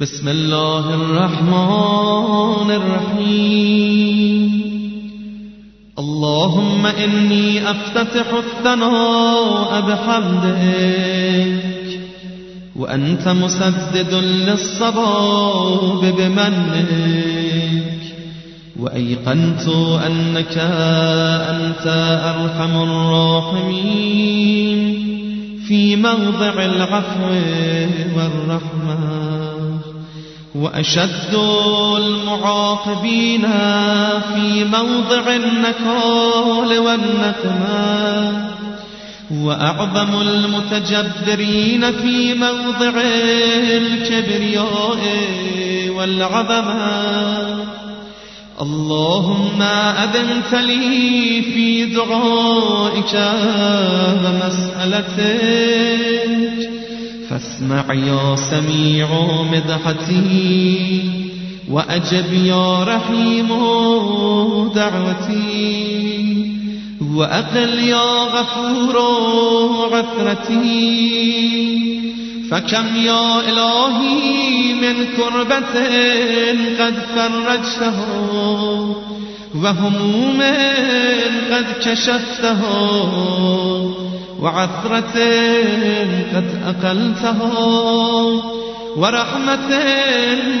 بسم الله الرحمن الرحيم. اللهم إني أفتتح الثناء بحمدك وأنت مسدد للصباب بمنك وأيقنت أنك أنت أرحم الراحمين. في موضع العفو والرحمة. وأشد المعاقبين في موضع النكال والنقمة وأعظم المتجبرين في موضع الكبرياء والعظمة. اللهم أذنت لي في دعائك ومسألتك. فاسمع يا سميع مدحتي وأجب يا رحيم دعوتي وأقل يا غفور عثرتي فكم يا إلهي من كربة قد فرجته وهموم قد كشفته وعثرة قد أقلتها ورحمة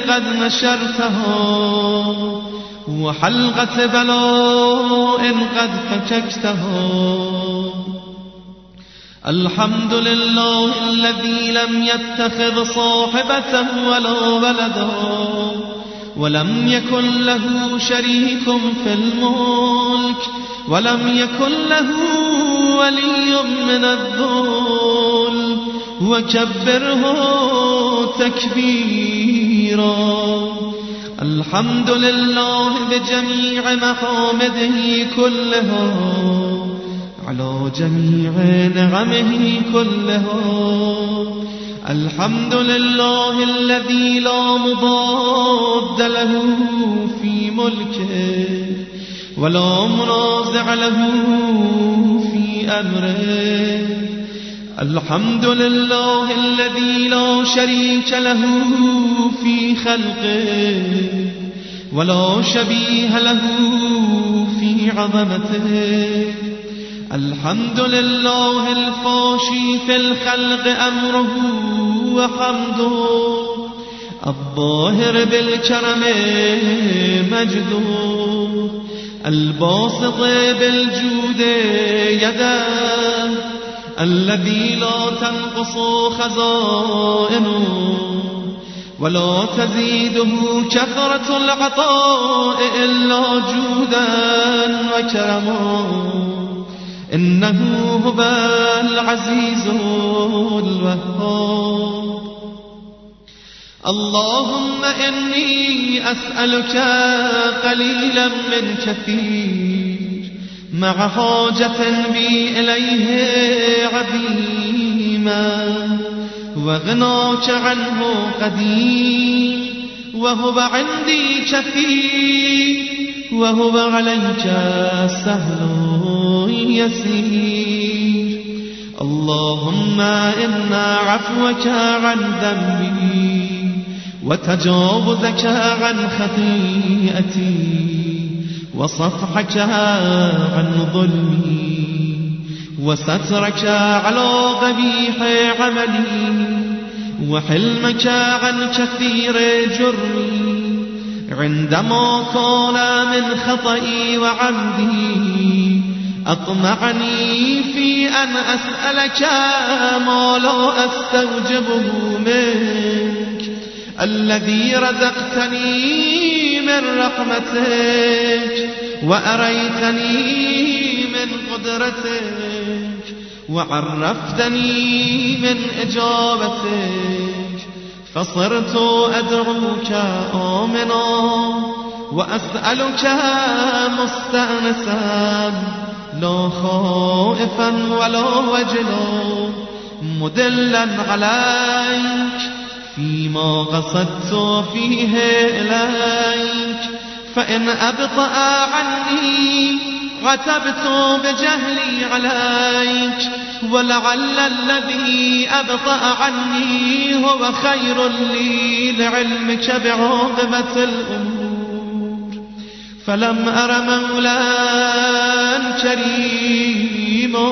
قد نشرتها وحلقة بلاء قد فككتها الحمد لله الذي لم يتخذ صاحبة ولا ولدا. ولم يكن له شريك في الملك ولم يكن له ولي من الذل وكبره تكبيرا. الحمد لله بجميع محامده كلها على جميع نعمه كلها الحمد لله الذي لا مضاد له في ملكه ولا منازع له في أمره. الحمد لله الذي لا شريك له في خلقه ولا شبيه له في عظمته. الحمد لله الفاشي في الخلق أمره وحمده. الظاهر بالكرم مجده. الباسط بالجود يده. الذي لا تنقص خزائنه ولا تزيده كثرة العطاء إلا جودا وكرما إنه هو العزيز الوهاب. اللهم إني أسألك قليلا من كثير مع حاجة بي إليه عظيما وغناك عنه قديم وهو عندي كثير وهو عليك سهل يسير. اللهم إنا عفوك عن ذنبي وتجاوزك عن خطيئتي وصفحك عن ظلمي وسترك على قبيح عملي وحلمك عن كثير جرمي عندما كان من خطئي وعمدي أطمعني في أن أسألك ما لا أستوجبه منك الذي رزقتني من رحمتك وأريتني من قدرتك وعرفتني من إجابتك فصرت أدعوك آمنا وأسألك مستأنسا لا خائفا ولا وجلا مدلا عليك فيما قصدت فيه إليك. فإن أبطأ عني عتبت بجهلي عليك. ولعل الذي أبطأ عني هو خير لي لعلمك بعاقبة الأمور. فلم أر مولا كريما.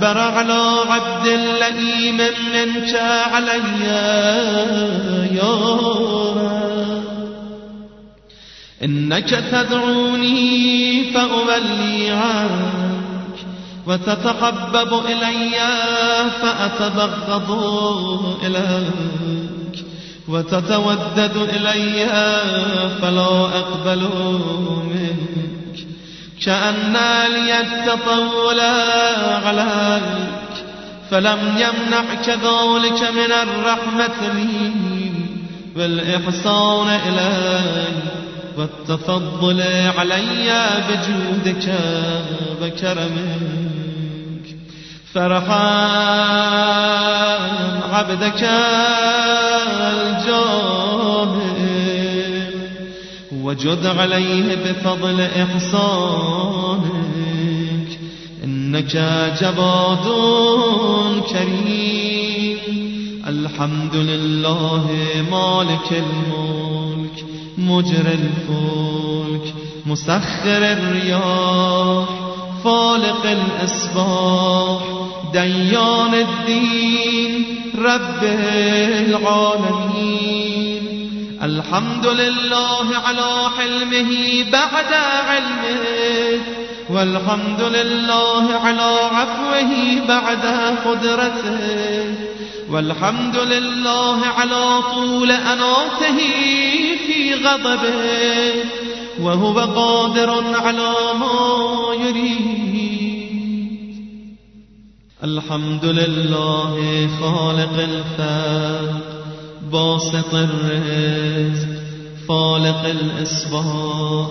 أصبر على عبد لئيم منك علي يا إنك تدعوني فأولي عنك وتتحبب إلي فأتبغض إليك وتتودد إلي فلا أقبل منك. كأن لي التطول عليك فلم يمنعك ذلك من الرحمة لي والإحسان إليك والتفضل علي بجودك وكرمك. فرحان عبدك الجاهل وجد عليه بفضل إحسانك إنك جباد كريم. الحمد لله مالك الملك مجرى الفلك مسخر الرياح فالق الأسباح ديان الدين رب العالمين. الحمد لله على حلمه بعد علمه والحمد لله على عفوه بعد قدرته والحمد لله على طول أناته في غضبه وهو قادر على ما يريد. الحمد لله خالق الخلق باسط الرزق فالق الإصباح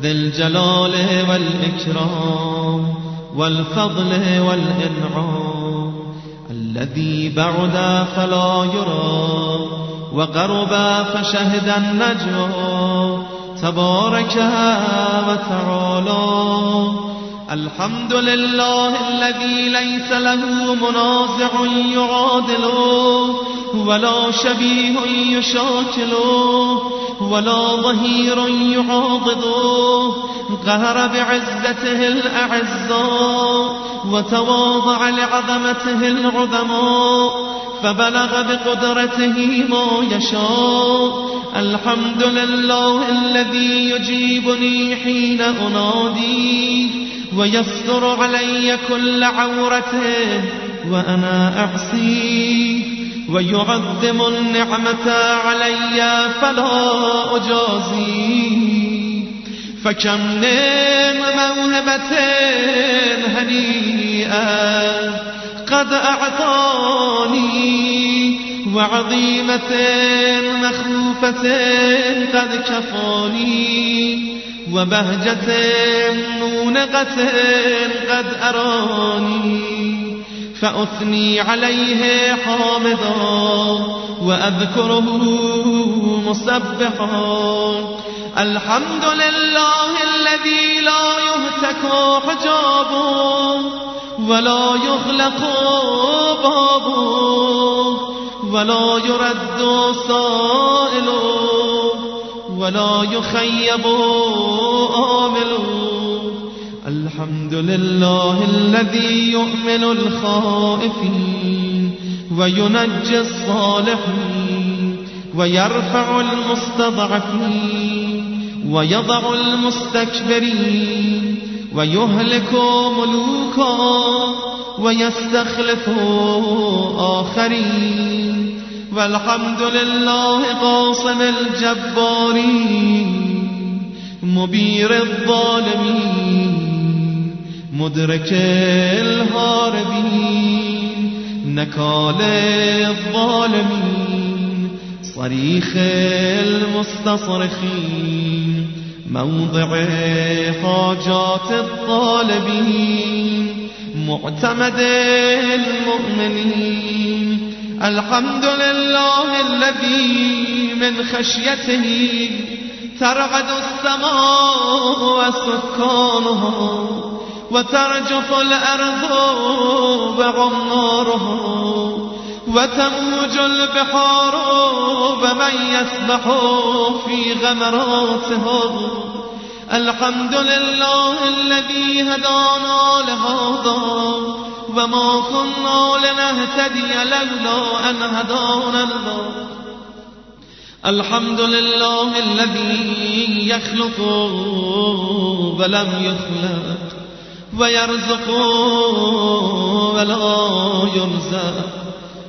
ذي الجلال والإكرام والفضل والإنعام. الذي بعد فلا يرى وقرب فشهد النجوى. تبارك وتعالى. الحمد لله الذي ليس له منازع يعادله ولا شبيه يشاكله ولا ظهير يعاضده قهر بعزته الأعزاء وتواضع لعظمته العظماء فبلغ بقدرته ما يشاء. الحمد لله الذي يجيبني حين أنادي ويستر علي كل عورته وأنا أعصيه ويعظم النعمة علي فلا أجازيه فكم من موهبة هنيئة قد أعطاني وعظيمة مخوفة قد كفاني وبهجة مونقة قد أراني. فأثني عليه حامدا وأذكره مسبحا. الحمد لله الذي لا يهتك حجابه ولا يغلق بابه ولا يرد سائله ولا يخيب آمله الحمد لله الذي يؤمن الخائفين وينجي الصالحين ويرفع المستضعفين ويضع المستكبرين ويهلك ملوكا ويستخلف آخرين والحمد لله قاصم الجبارين مبير الظالمين مدرك الهاربين نكال الظالمين صريخ المستصرخين موضع حاجات الطالبين معتمد المؤمنين الحمد لله الذي من خشيته ترعد السماء وسكانها وترجف الأرض بعمارها وتموج البحار ومن يسبح في غمراتهم الحمد لله الذي هدانا لهذا وما كنا لنهتدي لولا أن هدانا الله الحمد لله الذي يخلق ولم يخلق. ويرزق ولا يرزق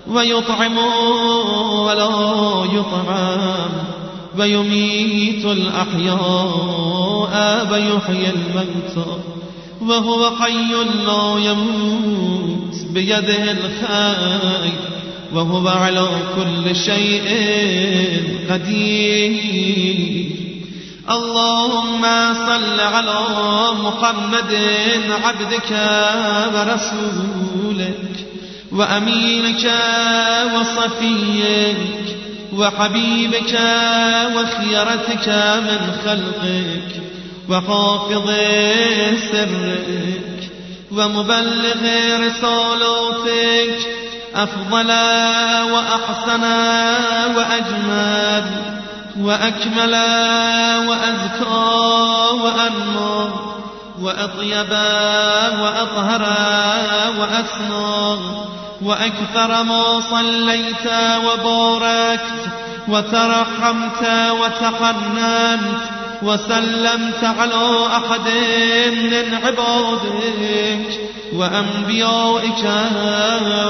ويطعم ولا يطعم ويميت الأحياء ويحيي الموتى وهو حي لا يموت بيده الخير وهو على كل شيء قدير. اللهم صل على محمد عبدك ورسولك وأمينك وصفيك وحبيبك وخيرتك من خلقك وحافظ سرك ومبلغ رسالاتك أفضل وأحسن وأجمل وأكمل وأزكى وأنمى وأطيب وأطهر وأسنى وأكثر ما صليت وباركت وترحمت وتحننت وسلمت على أحد من عبادك وأنبيائك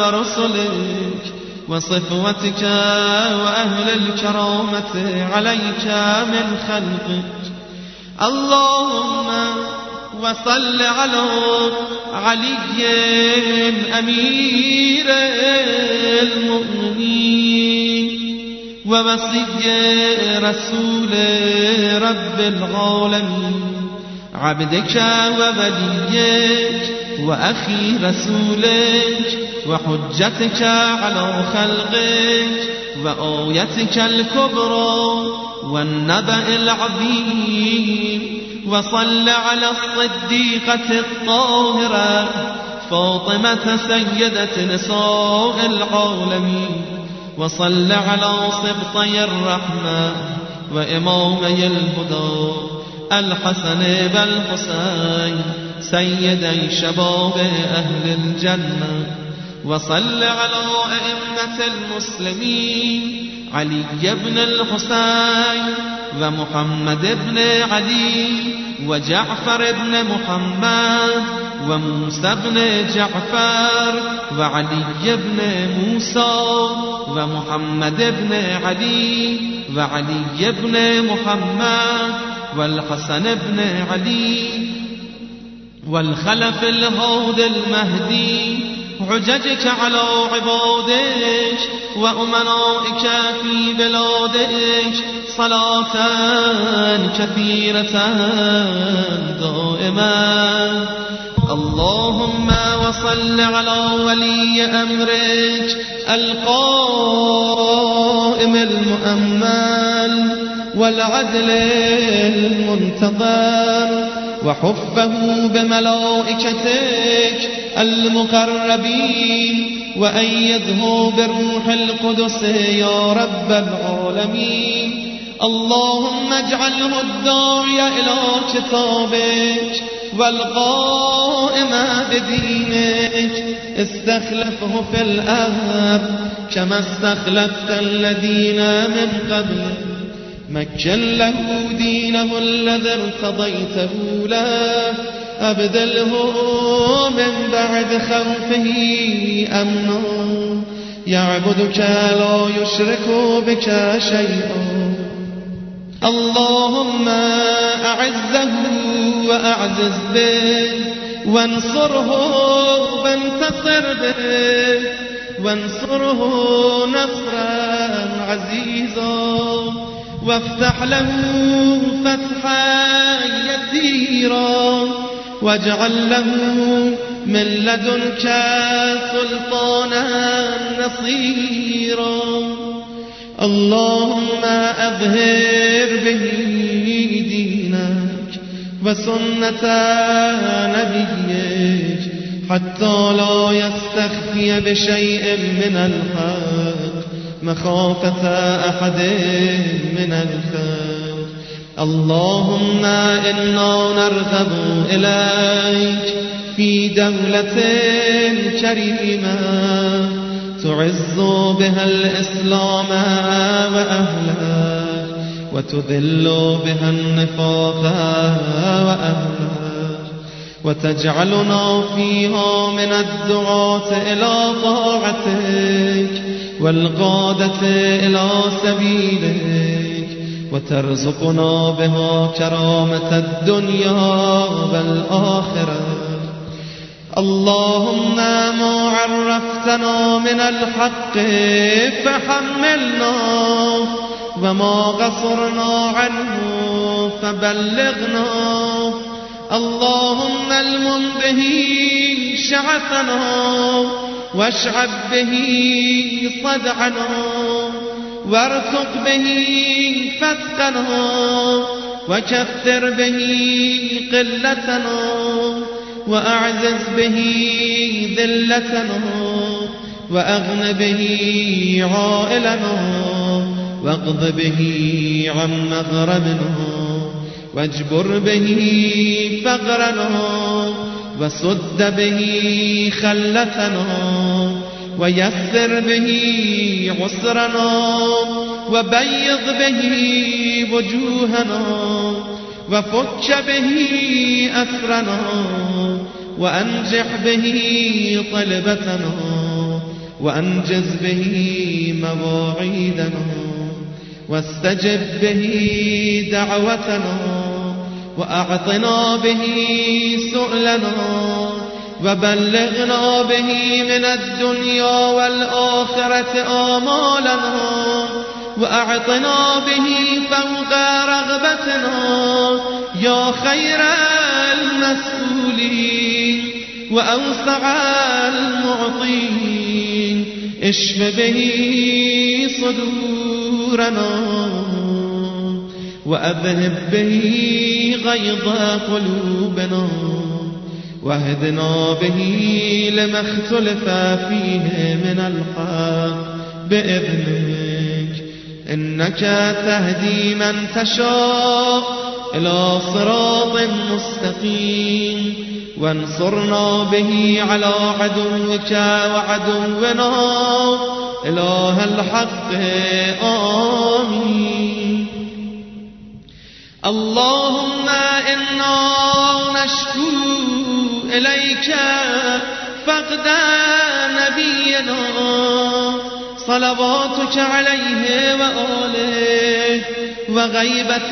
ورسلك وصفوتك وأهل الكرامة عليك من خلقك. اللهم وصل على علي أمير المؤمنين ووصي رسول رب العالمين. عبدك ووليك وأخي رسولك وحجتك على خلقك وآيتك الكبرى والنبأ العظيم. وصل على الصديقة الطاهرة فاطمة سيدة نساء العالمين. وصل على سبطي الرحمة وإمامي الهدى الحسن بالحسين سيدي شباب أهل الجنة. وصل على أئمة المسلمين. علي بن الحسين ومحمد بن علي وجعفر بن محمد وموسى بن جعفر وعلي بن موسى ومحمد بن علي وعلي بن محمد والحسن بن علي والخلف الهود المهدي حججك على عبادك وأمنائك في بلادك. صلاة كثيرة دائما. اللهم وصل على ولي أمرك القائم المؤمل والعدل المنتظر وحفه بملائكتك المقربين وأيده بروح القدس يا رب العالمين. اللهم اجعله الداعي إلى كتابك والقائم بدينك. استخلفه في الأهر كما استخلفت الذين من قبلك. مكن له دينه الذي ارتضيته له أبدله من بعد خوفه أمنا يعبدك لا يشرك بك شيئا اللهم أعزه وأعزز به وانصره وانتصر به وانصره نصرا عزيزا. وافتح له فتحا يسيرا واجعل له من لدنك سلطانا نصيرا. اللهم أظهر به دينك وسنة نبيك حتى لا يستخفي بشيء من الحق مخافة أحد من الخير. اللهم إنا نرغب إليك في دولة كريمة تعز بها الإسلام وأهله وتذل بها النفاق وأهله وتجعلنا فيها من الدعاة إلى طاعتك. والقادة إلى سبيلك وترزقنا بها كرامة الدنيا والآخرة. اللهم ما عرفتنا من الحق فحملنا وما قصرنا عنه فبلغنا. اللهم المن به شعثنا واشعب به صدعنا وارتق به فتقنا وكثر به قلتنا وأعزز به ذلتنا وأغن به عائلنا واقض به عن مغربنا واجبر به فقرنا وسد به خلتنا ويسر به عسرنا وبيض به وجوهنا وفك به أسرنا وأنجح به طلبتنا وأنجز به مواعيدنا واستجب به دعوتنا وأعطنا به سؤلنا وبلغنا به من الدنيا والآخرة آمالنا وأعطنا به فوق رغبتنا يا خير المسؤولين وأوسع المعطين اشف به صدورنا وأذهب به غيظ قلوبنا وأهدنا به لما اختلف فيه من الحق بإذنك. إنك تهدي من تشاء إلى صراط مستقيم. وانصرنا به على عدوك وعدونا. إله الحق آمين. اللهم إنا نشكو إليك فقد نبينا صلواتك عليه وآله وغيبة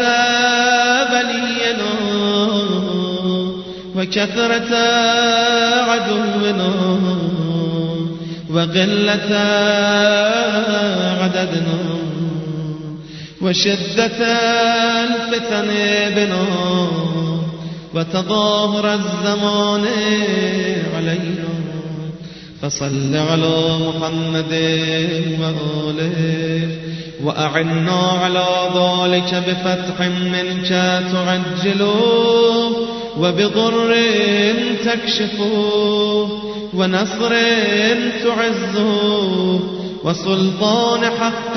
ولينا وكثرة عدونا وقلة عددنا. وشدة الفتن بنا وتظاهر الزمان علينا. فصل على محمد وآله وأعنا على ذلك بفتح منك تعجله وبضر تكشفه ونصر تعزه وسلطان حق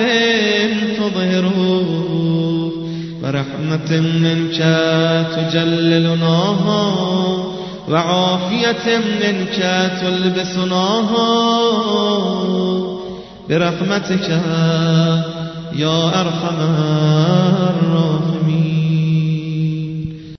تظهره. ورحمة منك تجللناها وعافية منك تلبسناها برحمتك يا أرحم